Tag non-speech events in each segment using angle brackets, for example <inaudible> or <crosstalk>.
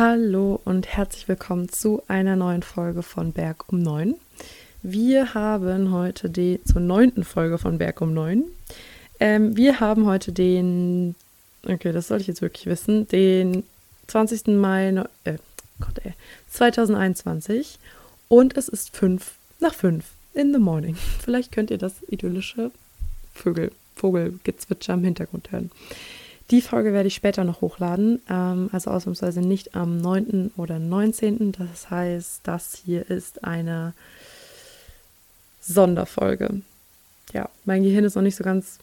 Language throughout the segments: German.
Hallo und herzlich willkommen zu einer neuen Folge von Berg um 9. Wir haben heute die zur neunten Folge von Berg um 9. Ähm, wir haben heute den, okay, das soll ich jetzt wirklich wissen, den 20. Mai äh, Gott, ey, 2021 und es ist 5 nach 5 in the morning. Vielleicht könnt ihr das idyllische Vögel, Vogelgezwitscher im Hintergrund hören. Die Folge werde ich später noch hochladen, ähm, also ausnahmsweise nicht am 9. oder 19. Das heißt, das hier ist eine Sonderfolge. Ja, mein Gehirn ist noch nicht so ganz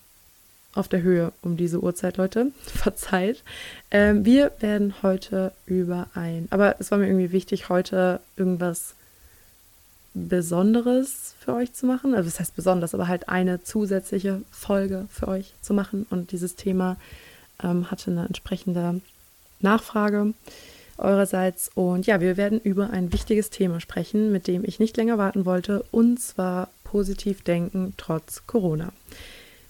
auf der Höhe um diese Uhrzeit, Leute. <laughs> Verzeiht. Ähm, wir werden heute über ein, aber es war mir irgendwie wichtig, heute irgendwas Besonderes für euch zu machen. Also, das heißt besonders, aber halt eine zusätzliche Folge für euch zu machen und dieses Thema ähm, hatte eine entsprechende Nachfrage eurerseits. Und ja, wir werden über ein wichtiges Thema sprechen, mit dem ich nicht länger warten wollte, und zwar positiv denken trotz Corona.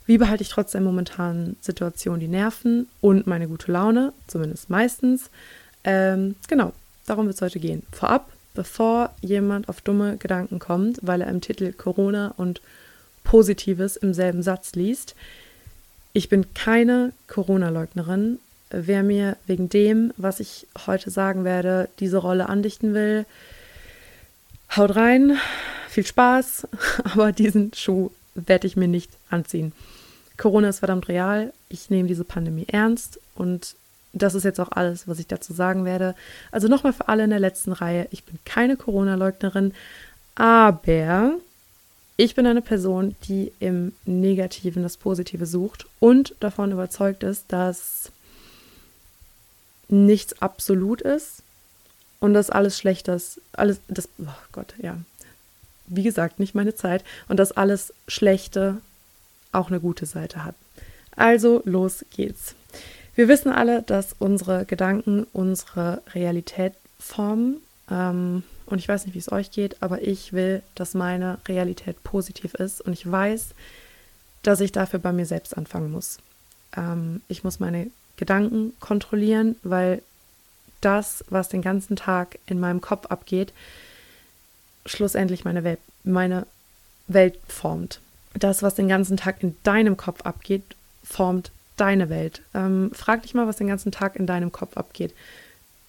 Wie behalte ich trotz der momentanen Situation die Nerven und meine gute Laune, zumindest meistens? Ähm, genau, darum wird es heute gehen. Vorab, bevor jemand auf dumme Gedanken kommt, weil er im Titel Corona und Positives im selben Satz liest, ich bin keine Corona-Leugnerin. Wer mir wegen dem, was ich heute sagen werde, diese Rolle andichten will, haut rein, viel Spaß, <laughs> aber diesen Schuh werde ich mir nicht anziehen. Corona ist verdammt real. Ich nehme diese Pandemie ernst und das ist jetzt auch alles, was ich dazu sagen werde. Also nochmal für alle in der letzten Reihe, ich bin keine Corona-Leugnerin, aber ich bin eine Person, die im Negativen das Positive sucht und davon überzeugt ist, dass nichts absolut ist und dass alles Schlechtes, alles, das, oh Gott, ja, wie gesagt, nicht meine Zeit und dass alles Schlechte auch eine gute Seite hat. Also los geht's. Wir wissen alle, dass unsere Gedanken unsere Realität formen. Ähm, und ich weiß nicht, wie es euch geht, aber ich will, dass meine Realität positiv ist. Und ich weiß, dass ich dafür bei mir selbst anfangen muss. Ähm, ich muss meine Gedanken kontrollieren, weil das, was den ganzen Tag in meinem Kopf abgeht, schlussendlich meine Welt, meine Welt formt. Das, was den ganzen Tag in deinem Kopf abgeht, formt deine Welt. Ähm, frag dich mal, was den ganzen Tag in deinem Kopf abgeht.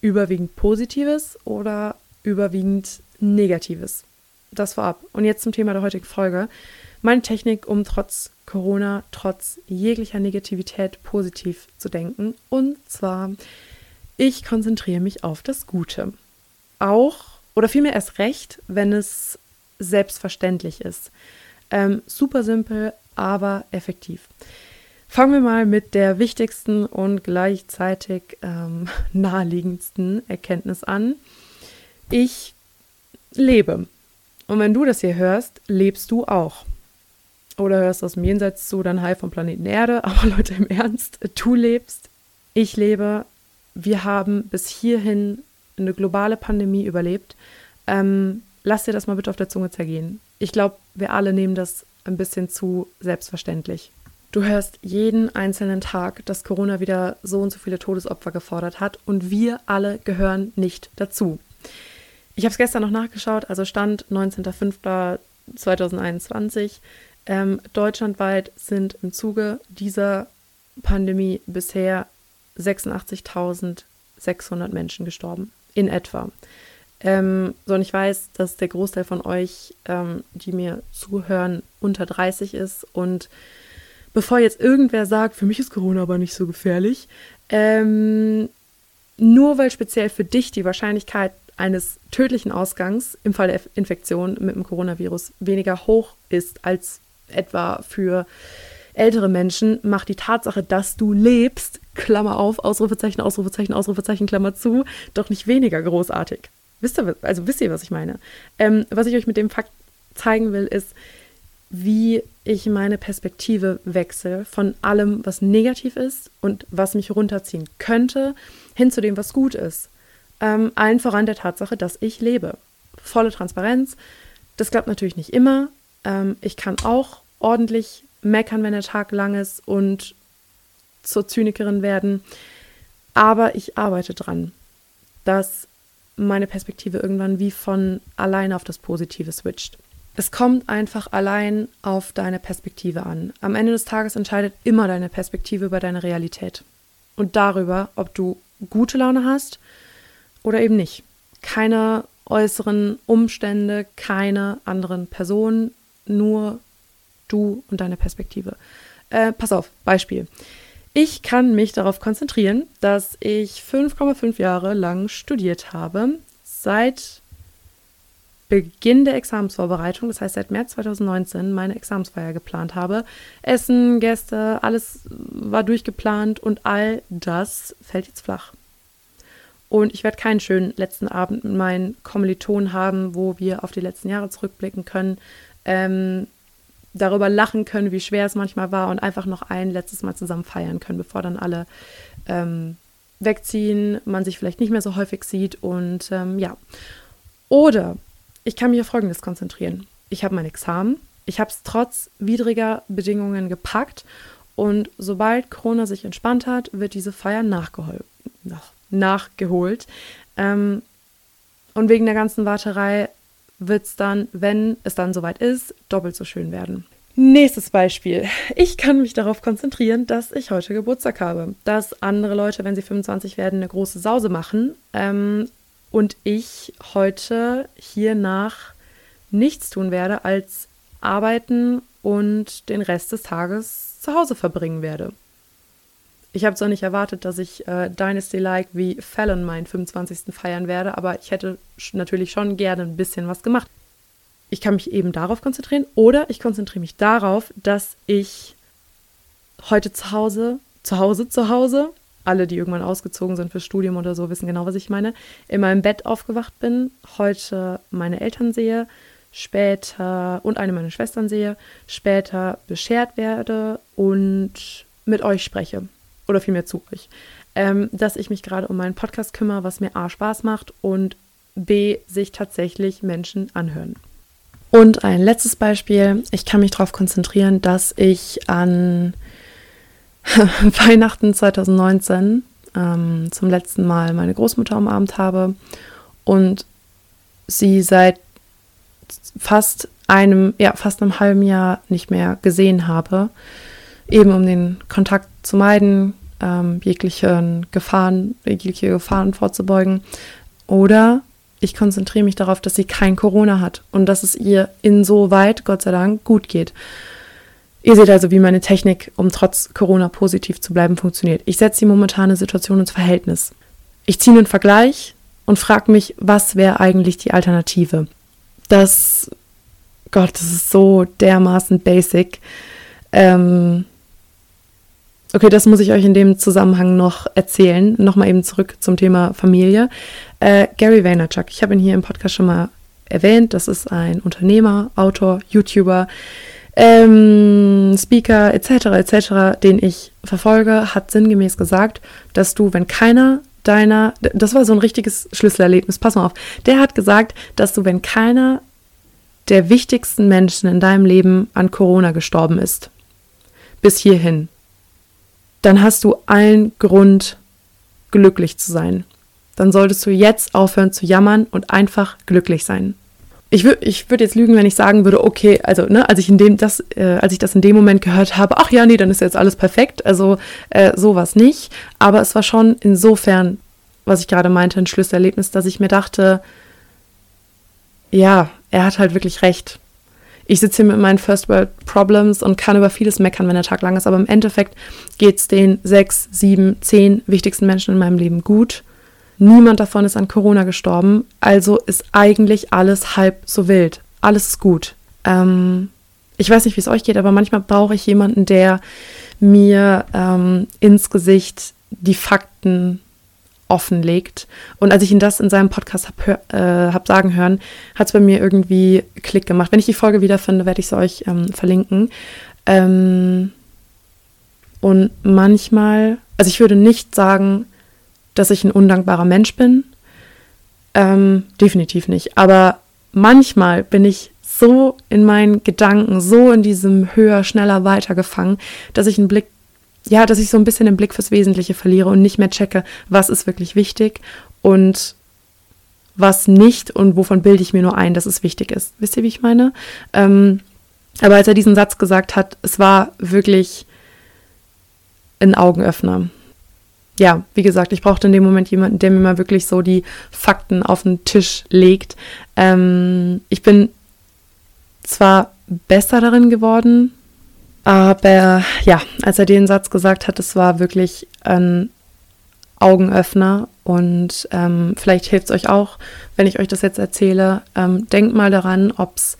Überwiegend Positives oder überwiegend Negatives. Das vorab. Und jetzt zum Thema der heutigen Folge. Meine Technik, um trotz Corona, trotz jeglicher Negativität positiv zu denken. Und zwar, ich konzentriere mich auf das Gute. Auch, oder vielmehr erst recht, wenn es selbstverständlich ist. Ähm, super simpel, aber effektiv. Fangen wir mal mit der wichtigsten und gleichzeitig ähm, <laughs> naheliegendsten Erkenntnis an ich lebe. Und wenn du das hier hörst, lebst du auch. Oder hörst aus dem Jenseits zu, dann Hi vom Planeten Erde. <laughs> Aber Leute, im Ernst, du lebst, ich lebe. Wir haben bis hierhin eine globale Pandemie überlebt. Ähm, lass dir das mal bitte auf der Zunge zergehen. Ich glaube, wir alle nehmen das ein bisschen zu selbstverständlich. Du hörst jeden einzelnen Tag, dass Corona wieder so und so viele Todesopfer gefordert hat und wir alle gehören nicht dazu. Ich habe es gestern noch nachgeschaut, also Stand 19.05.2021. Ähm, deutschlandweit sind im Zuge dieser Pandemie bisher 86.600 Menschen gestorben, in etwa. Ähm, so, und ich weiß, dass der Großteil von euch, ähm, die mir zuhören, unter 30 ist. Und bevor jetzt irgendwer sagt, für mich ist Corona aber nicht so gefährlich, ähm, nur weil speziell für dich die Wahrscheinlichkeit eines tödlichen Ausgangs im Fall der Infektion mit dem Coronavirus weniger hoch ist als etwa für ältere Menschen, macht die Tatsache, dass du lebst, Klammer auf, Ausrufezeichen, Ausrufezeichen, Ausrufezeichen, Klammer zu, doch nicht weniger großartig. Wisst ihr, also wisst ihr, was ich meine? Ähm, was ich euch mit dem Fakt zeigen will, ist, wie ich meine Perspektive wechsle von allem, was negativ ist und was mich runterziehen könnte, hin zu dem, was gut ist. Ähm, allen voran der Tatsache, dass ich lebe. Volle Transparenz. Das klappt natürlich nicht immer. Ähm, ich kann auch ordentlich meckern, wenn der Tag lang ist und zur Zynikerin werden. Aber ich arbeite dran. dass meine Perspektive irgendwann wie von alleine auf das Positive switcht. Es kommt einfach allein auf deine Perspektive an. Am Ende des Tages entscheidet immer deine Perspektive über deine Realität und darüber, ob du gute Laune hast oder eben nicht. Keine äußeren Umstände, keine anderen Personen, nur du und deine Perspektive. Äh, pass auf, Beispiel. Ich kann mich darauf konzentrieren, dass ich 5,5 Jahre lang studiert habe, seit Beginn der Examensvorbereitung, das heißt seit März 2019, meine Examensfeier geplant habe. Essen, Gäste, alles war durchgeplant und all das fällt jetzt flach. Und ich werde keinen schönen letzten Abend mit meinen Kommilitonen haben, wo wir auf die letzten Jahre zurückblicken können, ähm, darüber lachen können, wie schwer es manchmal war und einfach noch ein letztes Mal zusammen feiern können, bevor dann alle ähm, wegziehen, man sich vielleicht nicht mehr so häufig sieht und ähm, ja. Oder ich kann mich auf Folgendes konzentrieren. Ich habe mein Examen, ich habe es trotz widriger Bedingungen gepackt und sobald Corona sich entspannt hat, wird diese Feier nachgeholt. Nachgeholt. Ähm, und wegen der ganzen Warterei wird es dann, wenn es dann soweit ist, doppelt so schön werden. Nächstes Beispiel. Ich kann mich darauf konzentrieren, dass ich heute Geburtstag habe. Dass andere Leute, wenn sie 25 werden, eine große Sause machen. Ähm, und ich heute hiernach nichts tun werde, als arbeiten und den Rest des Tages zu Hause verbringen werde. Ich habe zwar nicht erwartet, dass ich äh, Dynasty-like wie Fallon meinen 25. feiern werde, aber ich hätte natürlich schon gerne ein bisschen was gemacht. Ich kann mich eben darauf konzentrieren oder ich konzentriere mich darauf, dass ich heute zu Hause, zu Hause, zu Hause, alle, die irgendwann ausgezogen sind fürs Studium oder so, wissen genau, was ich meine, in meinem Bett aufgewacht bin, heute meine Eltern sehe, später und eine meiner Schwestern sehe, später beschert werde und mit euch spreche oder vielmehr zu euch, ähm, dass ich mich gerade um meinen Podcast kümmere, was mir A Spaß macht und B sich tatsächlich Menschen anhören. Und ein letztes Beispiel, ich kann mich darauf konzentrieren, dass ich an <laughs> Weihnachten 2019 ähm, zum letzten Mal meine Großmutter umarmt habe und sie seit fast einem, ja, fast einem halben Jahr nicht mehr gesehen habe, eben um den Kontakt zu meiden, ähm, jeglichen Gefahren, jegliche Gefahren vorzubeugen. Oder ich konzentriere mich darauf, dass sie kein Corona hat und dass es ihr insoweit, Gott sei Dank, gut geht. Ihr seht also, wie meine Technik, um trotz Corona positiv zu bleiben, funktioniert. Ich setze die momentane Situation ins Verhältnis. Ich ziehe einen Vergleich und frage mich, was wäre eigentlich die Alternative? Das, Gott, das ist so dermaßen basic. Ähm, Okay, das muss ich euch in dem Zusammenhang noch erzählen. Nochmal eben zurück zum Thema Familie. Äh, Gary Vaynerchuk, ich habe ihn hier im Podcast schon mal erwähnt. Das ist ein Unternehmer, Autor, YouTuber, ähm, Speaker etc. etc., den ich verfolge, hat sinngemäß gesagt, dass du, wenn keiner deiner, das war so ein richtiges Schlüsselerlebnis, pass mal auf, der hat gesagt, dass du, wenn keiner der wichtigsten Menschen in deinem Leben an Corona gestorben ist, bis hierhin, dann hast du allen Grund, glücklich zu sein. Dann solltest du jetzt aufhören zu jammern und einfach glücklich sein. Ich würde ich würd jetzt lügen, wenn ich sagen würde, okay, also, ne, als ich in dem, das, äh, als ich das in dem Moment gehört habe, ach ja, nee, dann ist jetzt alles perfekt. Also äh, sowas nicht. Aber es war schon insofern, was ich gerade meinte, ein Schlüsselerlebnis, dass ich mir dachte, ja, er hat halt wirklich recht ich sitze hier mit meinen First World Problems und kann über vieles meckern, wenn der Tag lang ist, aber im Endeffekt geht es den sechs, sieben, zehn wichtigsten Menschen in meinem Leben gut. Niemand davon ist an Corona gestorben, also ist eigentlich alles halb so wild. Alles ist gut. Ähm, ich weiß nicht, wie es euch geht, aber manchmal brauche ich jemanden, der mir ähm, ins Gesicht die Fakten offenlegt. Und als ich ihn das in seinem Podcast habe äh, hab sagen hören, hat es bei mir irgendwie Klick gemacht. Wenn ich die Folge wiederfinde, werde ich sie euch ähm, verlinken. Ähm, und manchmal, also ich würde nicht sagen, dass ich ein undankbarer Mensch bin. Ähm, definitiv nicht. Aber manchmal bin ich so in meinen Gedanken, so in diesem höher, schneller, weiter gefangen, dass ich einen Blick ja, dass ich so ein bisschen den Blick fürs Wesentliche verliere und nicht mehr checke, was ist wirklich wichtig und was nicht und wovon bilde ich mir nur ein, dass es wichtig ist. Wisst ihr, wie ich meine? Ähm, aber als er diesen Satz gesagt hat, es war wirklich ein Augenöffner. Ja, wie gesagt, ich brauchte in dem Moment jemanden, der mir mal wirklich so die Fakten auf den Tisch legt. Ähm, ich bin zwar besser darin geworden, aber ja, als er den Satz gesagt hat, es war wirklich ein Augenöffner und ähm, vielleicht hilft es euch auch, wenn ich euch das jetzt erzähle. Ähm, denkt mal daran, ob es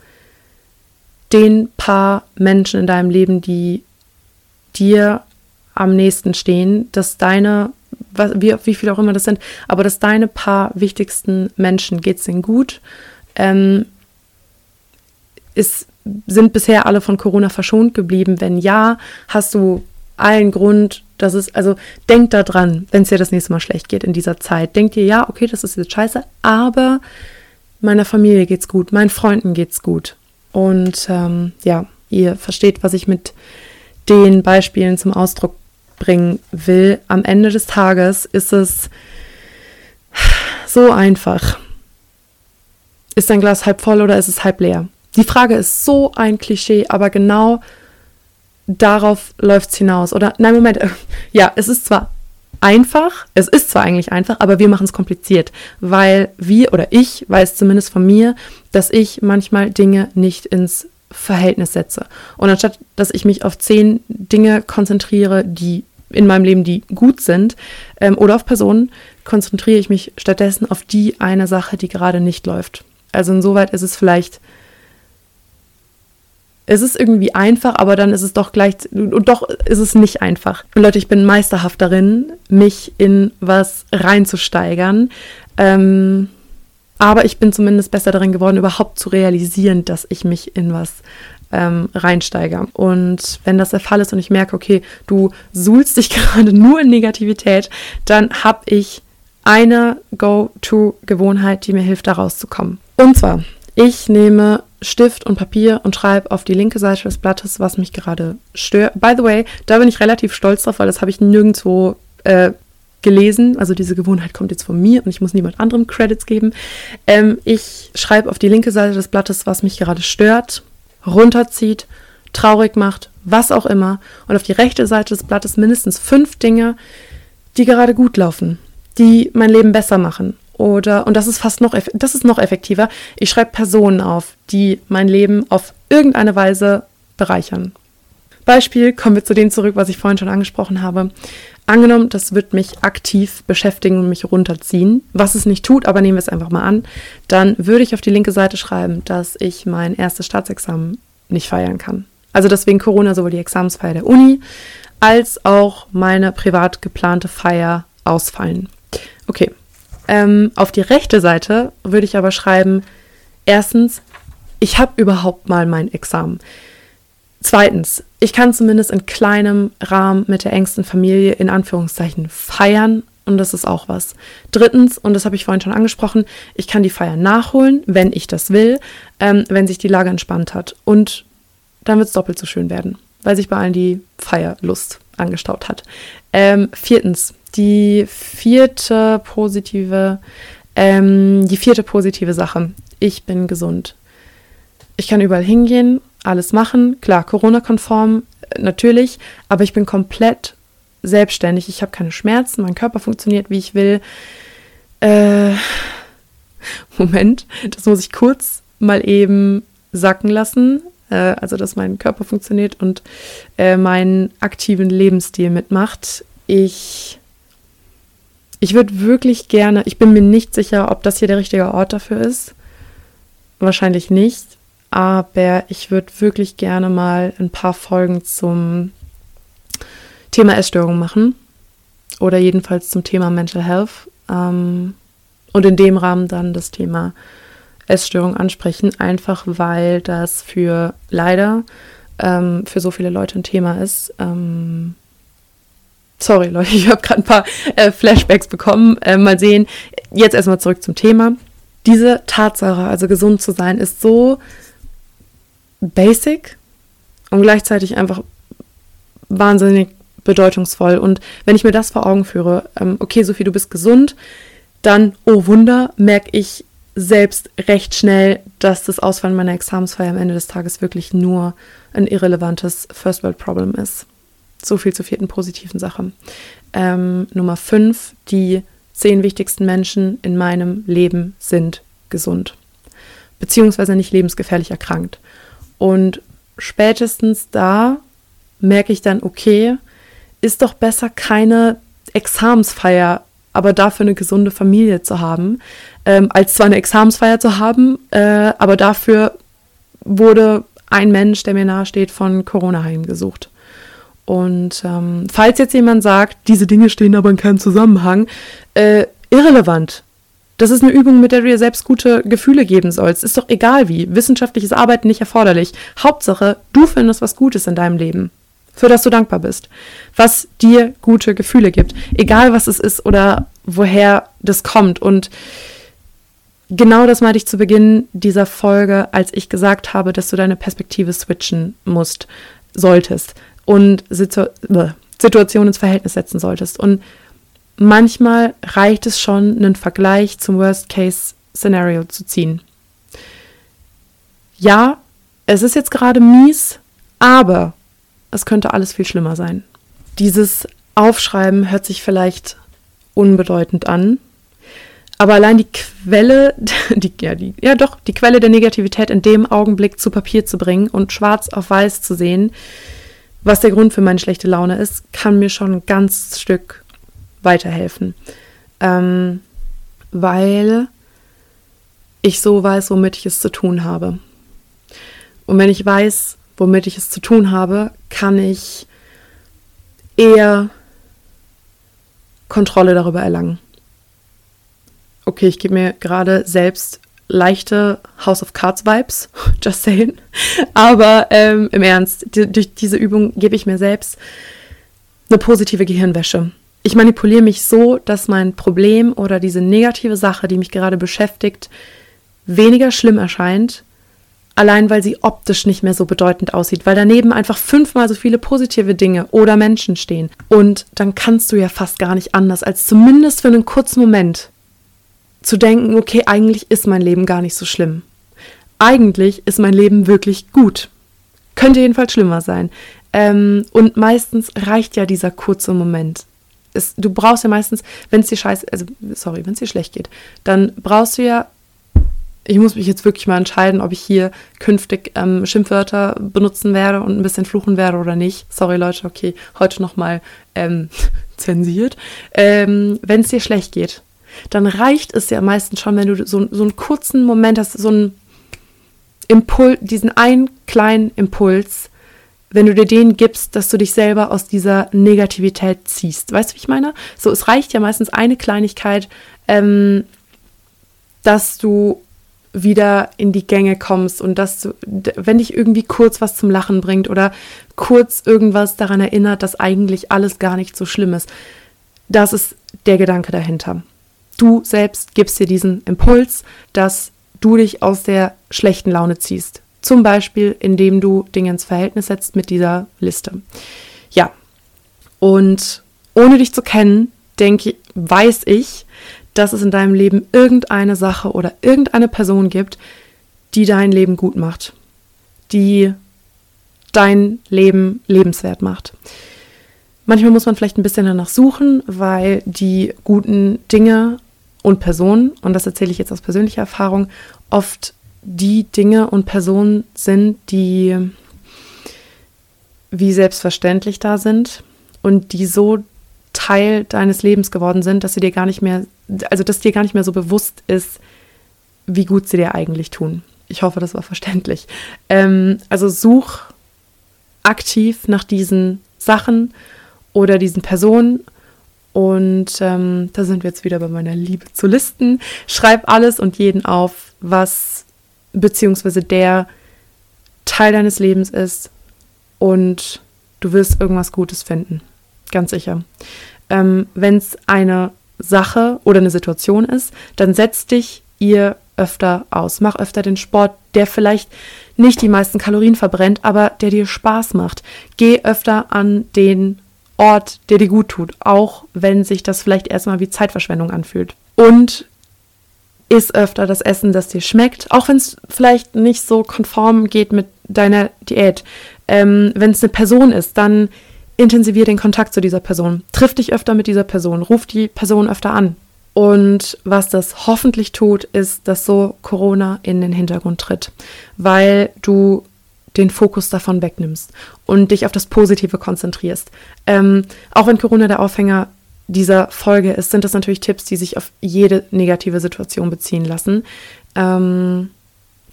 den paar Menschen in deinem Leben, die dir am nächsten stehen, dass deine, was, wie, wie viel auch immer das sind, aber dass deine paar wichtigsten Menschen, geht es denen gut, ähm, ist, sind bisher alle von Corona verschont geblieben? Wenn ja, hast du allen Grund, dass es, also denk da dran, wenn es dir das nächste Mal schlecht geht in dieser Zeit. Denk dir, ja, okay, das ist jetzt scheiße, aber meiner Familie geht's gut, meinen Freunden geht's gut. Und ähm, ja, ihr versteht, was ich mit den Beispielen zum Ausdruck bringen will. Am Ende des Tages ist es so einfach. Ist dein Glas halb voll oder ist es halb leer? Die Frage ist so ein Klischee, aber genau darauf läuft es hinaus. Oder nein, Moment, <laughs> ja, es ist zwar einfach, es ist zwar eigentlich einfach, aber wir machen es kompliziert, weil wir oder ich weiß zumindest von mir, dass ich manchmal Dinge nicht ins Verhältnis setze. Und anstatt, dass ich mich auf zehn Dinge konzentriere, die in meinem Leben, die gut sind, ähm, oder auf Personen, konzentriere ich mich stattdessen auf die eine Sache, die gerade nicht läuft. Also insoweit ist es vielleicht es ist irgendwie einfach, aber dann ist es doch gleich, und doch ist es nicht einfach. Leute, ich bin meisterhaft darin, mich in was reinzusteigern. Ähm, aber ich bin zumindest besser darin geworden, überhaupt zu realisieren, dass ich mich in was ähm, reinsteige. Und wenn das der Fall ist und ich merke, okay, du suhlst dich <laughs> gerade nur in Negativität, dann habe ich eine Go-To-Gewohnheit, die mir hilft, da rauszukommen. Und zwar, ich nehme Stift und Papier und schreibe auf die linke Seite des Blattes, was mich gerade stört. By the way, da bin ich relativ stolz drauf, weil das habe ich nirgendwo äh, gelesen. Also diese Gewohnheit kommt jetzt von mir und ich muss niemand anderem Credits geben. Ähm, ich schreibe auf die linke Seite des Blattes, was mich gerade stört, runterzieht, traurig macht, was auch immer. Und auf die rechte Seite des Blattes mindestens fünf Dinge, die gerade gut laufen, die mein Leben besser machen oder, und das ist fast noch, das ist noch effektiver, ich schreibe Personen auf, die mein Leben auf irgendeine Weise bereichern. Beispiel, kommen wir zu dem zurück, was ich vorhin schon angesprochen habe. Angenommen, das wird mich aktiv beschäftigen und mich runterziehen, was es nicht tut, aber nehmen wir es einfach mal an, dann würde ich auf die linke Seite schreiben, dass ich mein erstes Staatsexamen nicht feiern kann. Also deswegen Corona sowohl die Examensfeier der Uni als auch meine privat geplante Feier ausfallen. Okay, ähm, auf die rechte Seite würde ich aber schreiben, erstens, ich habe überhaupt mal mein Examen. Zweitens, ich kann zumindest in kleinem Rahmen mit der engsten Familie in Anführungszeichen feiern und das ist auch was. Drittens, und das habe ich vorhin schon angesprochen, ich kann die Feier nachholen, wenn ich das will, ähm, wenn sich die Lage entspannt hat. Und dann wird es doppelt so schön werden, weil sich bei allen die Feierlust angestaut hat. Ähm, viertens, die vierte positive, ähm, die vierte positive Sache. Ich bin gesund. Ich kann überall hingehen, alles machen. Klar, Corona-konform äh, natürlich, aber ich bin komplett selbstständig. Ich habe keine Schmerzen, mein Körper funktioniert, wie ich will. Äh, <laughs> Moment, das muss ich kurz mal eben sacken lassen. Äh, also, dass mein Körper funktioniert und äh, meinen aktiven Lebensstil mitmacht. Ich ich würde wirklich gerne, ich bin mir nicht sicher, ob das hier der richtige Ort dafür ist. Wahrscheinlich nicht. Aber ich würde wirklich gerne mal ein paar Folgen zum Thema Essstörung machen. Oder jedenfalls zum Thema Mental Health. Ähm, und in dem Rahmen dann das Thema Essstörung ansprechen. Einfach weil das für leider ähm, für so viele Leute ein Thema ist. Ähm, Sorry, <laughs> Leute, ich habe gerade ein paar äh, Flashbacks bekommen. Äh, mal sehen. Jetzt erstmal zurück zum Thema. Diese Tatsache, also gesund zu sein, ist so basic und gleichzeitig einfach wahnsinnig bedeutungsvoll. Und wenn ich mir das vor Augen führe, ähm, okay, Sophie, du bist gesund, dann, oh Wunder, merke ich selbst recht schnell, dass das Ausfallen meiner Examensfeier am Ende des Tages wirklich nur ein irrelevantes First World Problem ist. So viel zur vierten positiven Sache. Ähm, Nummer fünf, die zehn wichtigsten Menschen in meinem Leben sind gesund, beziehungsweise nicht lebensgefährlich erkrankt. Und spätestens da merke ich dann, okay, ist doch besser keine Examensfeier, aber dafür eine gesunde Familie zu haben, ähm, als zwar eine Examensfeier zu haben, äh, aber dafür wurde ein Mensch, der mir nahesteht, von Corona heimgesucht. Und ähm, falls jetzt jemand sagt, diese Dinge stehen aber in keinem Zusammenhang, äh, irrelevant. Das ist eine Übung, mit der du dir selbst gute Gefühle geben sollst. Ist doch egal wie. Wissenschaftliches Arbeiten nicht erforderlich. Hauptsache, du findest was Gutes in deinem Leben, für das du dankbar bist. Was dir gute Gefühle gibt. Egal was es ist oder woher das kommt. Und genau das meinte ich zu Beginn dieser Folge, als ich gesagt habe, dass du deine Perspektive switchen musst, solltest und Situ Situationen ins Verhältnis setzen solltest. Und manchmal reicht es schon, einen Vergleich zum Worst-Case-Szenario zu ziehen. Ja, es ist jetzt gerade mies, aber es könnte alles viel schlimmer sein. Dieses Aufschreiben hört sich vielleicht unbedeutend an, aber allein die Quelle, <laughs> die, ja, die, ja doch, die Quelle der Negativität in dem Augenblick zu Papier zu bringen und schwarz auf weiß zu sehen, was der Grund für meine schlechte Laune ist, kann mir schon ein ganz Stück weiterhelfen. Ähm, weil ich so weiß, womit ich es zu tun habe. Und wenn ich weiß, womit ich es zu tun habe, kann ich eher Kontrolle darüber erlangen. Okay, ich gebe mir gerade selbst leichte House of Cards Vibes, <laughs> just saying. Aber ähm, im Ernst, die, durch diese Übung gebe ich mir selbst eine positive Gehirnwäsche ich manipuliere mich so, dass mein Problem oder diese negative Sache, die mich gerade beschäftigt, weniger schlimm erscheint, allein weil sie optisch nicht mehr so bedeutend aussieht, weil daneben einfach fünfmal so viele positive Dinge oder Menschen stehen. Und dann kannst du ja fast gar nicht anders, als zumindest für einen kurzen Moment zu denken, okay, eigentlich ist mein Leben gar nicht so schlimm. Eigentlich ist mein Leben wirklich gut. Könnte jedenfalls schlimmer sein. Ähm, und meistens reicht ja dieser kurze Moment es, du brauchst ja meistens, wenn es dir scheiße, also sorry, wenn es dir schlecht geht, dann brauchst du ja, ich muss mich jetzt wirklich mal entscheiden, ob ich hier künftig ähm, Schimpfwörter benutzen werde und ein bisschen fluchen werde oder nicht. Sorry Leute, okay, heute nochmal ähm, <laughs> zensiert. Ähm, wenn es dir schlecht geht, dann reicht es ja meistens schon, wenn du so, so einen kurzen Moment hast, so einen Impuls, diesen einen kleinen Impuls, wenn du dir den gibst, dass du dich selber aus dieser Negativität ziehst. Weißt du, wie ich meine? So, es reicht ja meistens eine Kleinigkeit, ähm, dass du wieder in die Gänge kommst und dass du, wenn dich irgendwie kurz was zum Lachen bringt oder kurz irgendwas daran erinnert, dass eigentlich alles gar nicht so schlimm ist. Das ist der Gedanke dahinter. Du selbst gibst dir diesen Impuls, dass du dich aus der schlechten Laune ziehst. Zum Beispiel, indem du Dinge ins Verhältnis setzt mit dieser Liste. Ja. Und ohne dich zu kennen, denke, weiß ich, dass es in deinem Leben irgendeine Sache oder irgendeine Person gibt, die dein Leben gut macht, die dein Leben lebenswert macht. Manchmal muss man vielleicht ein bisschen danach suchen, weil die guten Dinge und Personen, und das erzähle ich jetzt aus persönlicher Erfahrung, oft die Dinge und Personen sind, die wie selbstverständlich da sind und die so Teil deines Lebens geworden sind, dass sie dir gar nicht mehr, also dass dir gar nicht mehr so bewusst ist, wie gut sie dir eigentlich tun. Ich hoffe, das war verständlich. Ähm, also such aktiv nach diesen Sachen oder diesen Personen und ähm, da sind wir jetzt wieder bei meiner Liebe zu Listen. Schreib alles und jeden auf, was beziehungsweise der Teil deines Lebens ist und du wirst irgendwas Gutes finden. Ganz sicher. Ähm, Wenn es eine Sache oder eine Situation ist, dann setz dich ihr öfter aus. Mach öfter den Sport, der vielleicht nicht die meisten Kalorien verbrennt, aber der dir Spaß macht. Geh öfter an den Ort, der dir gut tut, auch wenn sich das vielleicht erstmal wie Zeitverschwendung anfühlt. Und Iss öfter das Essen, das dir schmeckt, auch wenn es vielleicht nicht so konform geht mit deiner Diät. Ähm, wenn es eine Person ist, dann intensivier den Kontakt zu dieser Person. Triff dich öfter mit dieser Person, ruf die Person öfter an. Und was das hoffentlich tut, ist, dass so Corona in den Hintergrund tritt, weil du den Fokus davon wegnimmst und dich auf das Positive konzentrierst. Ähm, auch wenn Corona der Aufhänger dieser Folge ist, sind das natürlich Tipps, die sich auf jede negative Situation beziehen lassen. Ähm,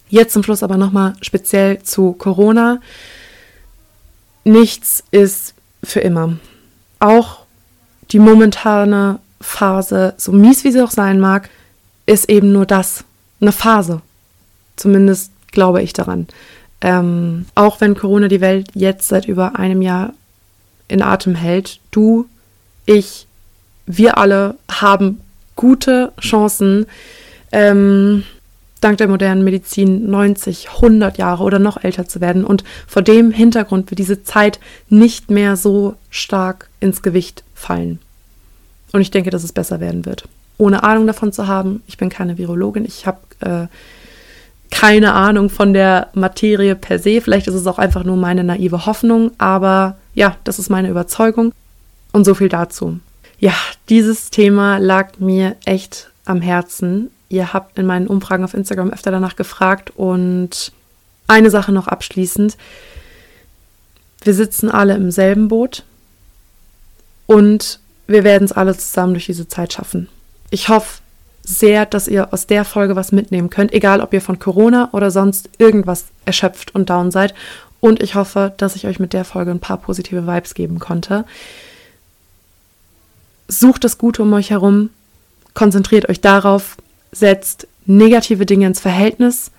jetzt zum Schluss aber nochmal speziell zu Corona. Nichts ist für immer. Auch die momentane Phase, so mies wie sie auch sein mag, ist eben nur das, eine Phase. Zumindest glaube ich daran. Ähm, auch wenn Corona die Welt jetzt seit über einem Jahr in Atem hält, du, ich, wir alle haben gute Chancen, ähm, dank der modernen Medizin 90, 100 Jahre oder noch älter zu werden. Und vor dem Hintergrund wird diese Zeit nicht mehr so stark ins Gewicht fallen. Und ich denke, dass es besser werden wird. Ohne Ahnung davon zu haben, ich bin keine Virologin, ich habe äh, keine Ahnung von der Materie per se. Vielleicht ist es auch einfach nur meine naive Hoffnung, aber ja, das ist meine Überzeugung. Und so viel dazu. Ja, dieses Thema lag mir echt am Herzen. Ihr habt in meinen Umfragen auf Instagram öfter danach gefragt und eine Sache noch abschließend. Wir sitzen alle im selben Boot und wir werden es alle zusammen durch diese Zeit schaffen. Ich hoffe sehr, dass ihr aus der Folge was mitnehmen könnt, egal ob ihr von Corona oder sonst irgendwas erschöpft und down seid. Und ich hoffe, dass ich euch mit der Folge ein paar positive Vibes geben konnte. Sucht das Gute um euch herum, konzentriert euch darauf, setzt negative Dinge ins Verhältnis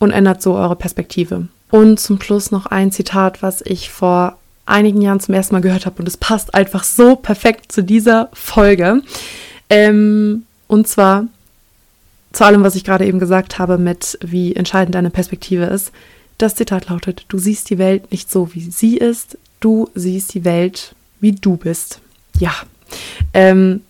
und ändert so eure Perspektive. Und zum Schluss noch ein Zitat, was ich vor einigen Jahren zum ersten Mal gehört habe und es passt einfach so perfekt zu dieser Folge. Ähm, und zwar zu allem, was ich gerade eben gesagt habe, mit wie entscheidend deine Perspektive ist. Das Zitat lautet, du siehst die Welt nicht so, wie sie ist, du siehst die Welt, wie du bist. Ja, ähm,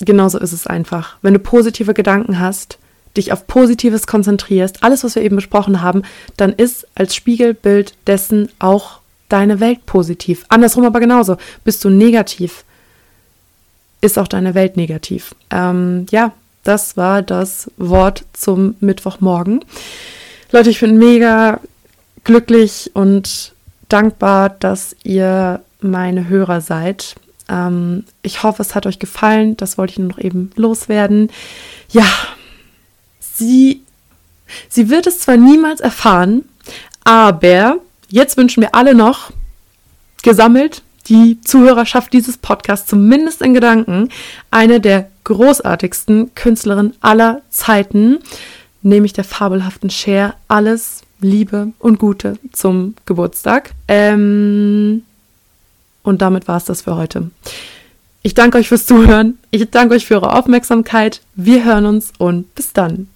genauso ist es einfach. Wenn du positive Gedanken hast, dich auf Positives konzentrierst, alles, was wir eben besprochen haben, dann ist als Spiegelbild dessen auch deine Welt positiv. Andersrum aber genauso. Bist du negativ, ist auch deine Welt negativ. Ähm, ja, das war das Wort zum Mittwochmorgen. Leute, ich bin mega glücklich und dankbar, dass ihr meine Hörer seid. Ähm, ich hoffe, es hat euch gefallen. Das wollte ich nur noch eben loswerden. Ja, sie, sie wird es zwar niemals erfahren, aber jetzt wünschen wir alle noch gesammelt die Zuhörerschaft dieses Podcasts zumindest in Gedanken eine der großartigsten Künstlerinnen aller Zeiten, nämlich der fabelhaften Cher. Alles Liebe und Gute zum Geburtstag. Ähm, und damit war es das für heute. Ich danke euch fürs Zuhören. Ich danke euch für eure Aufmerksamkeit. Wir hören uns und bis dann.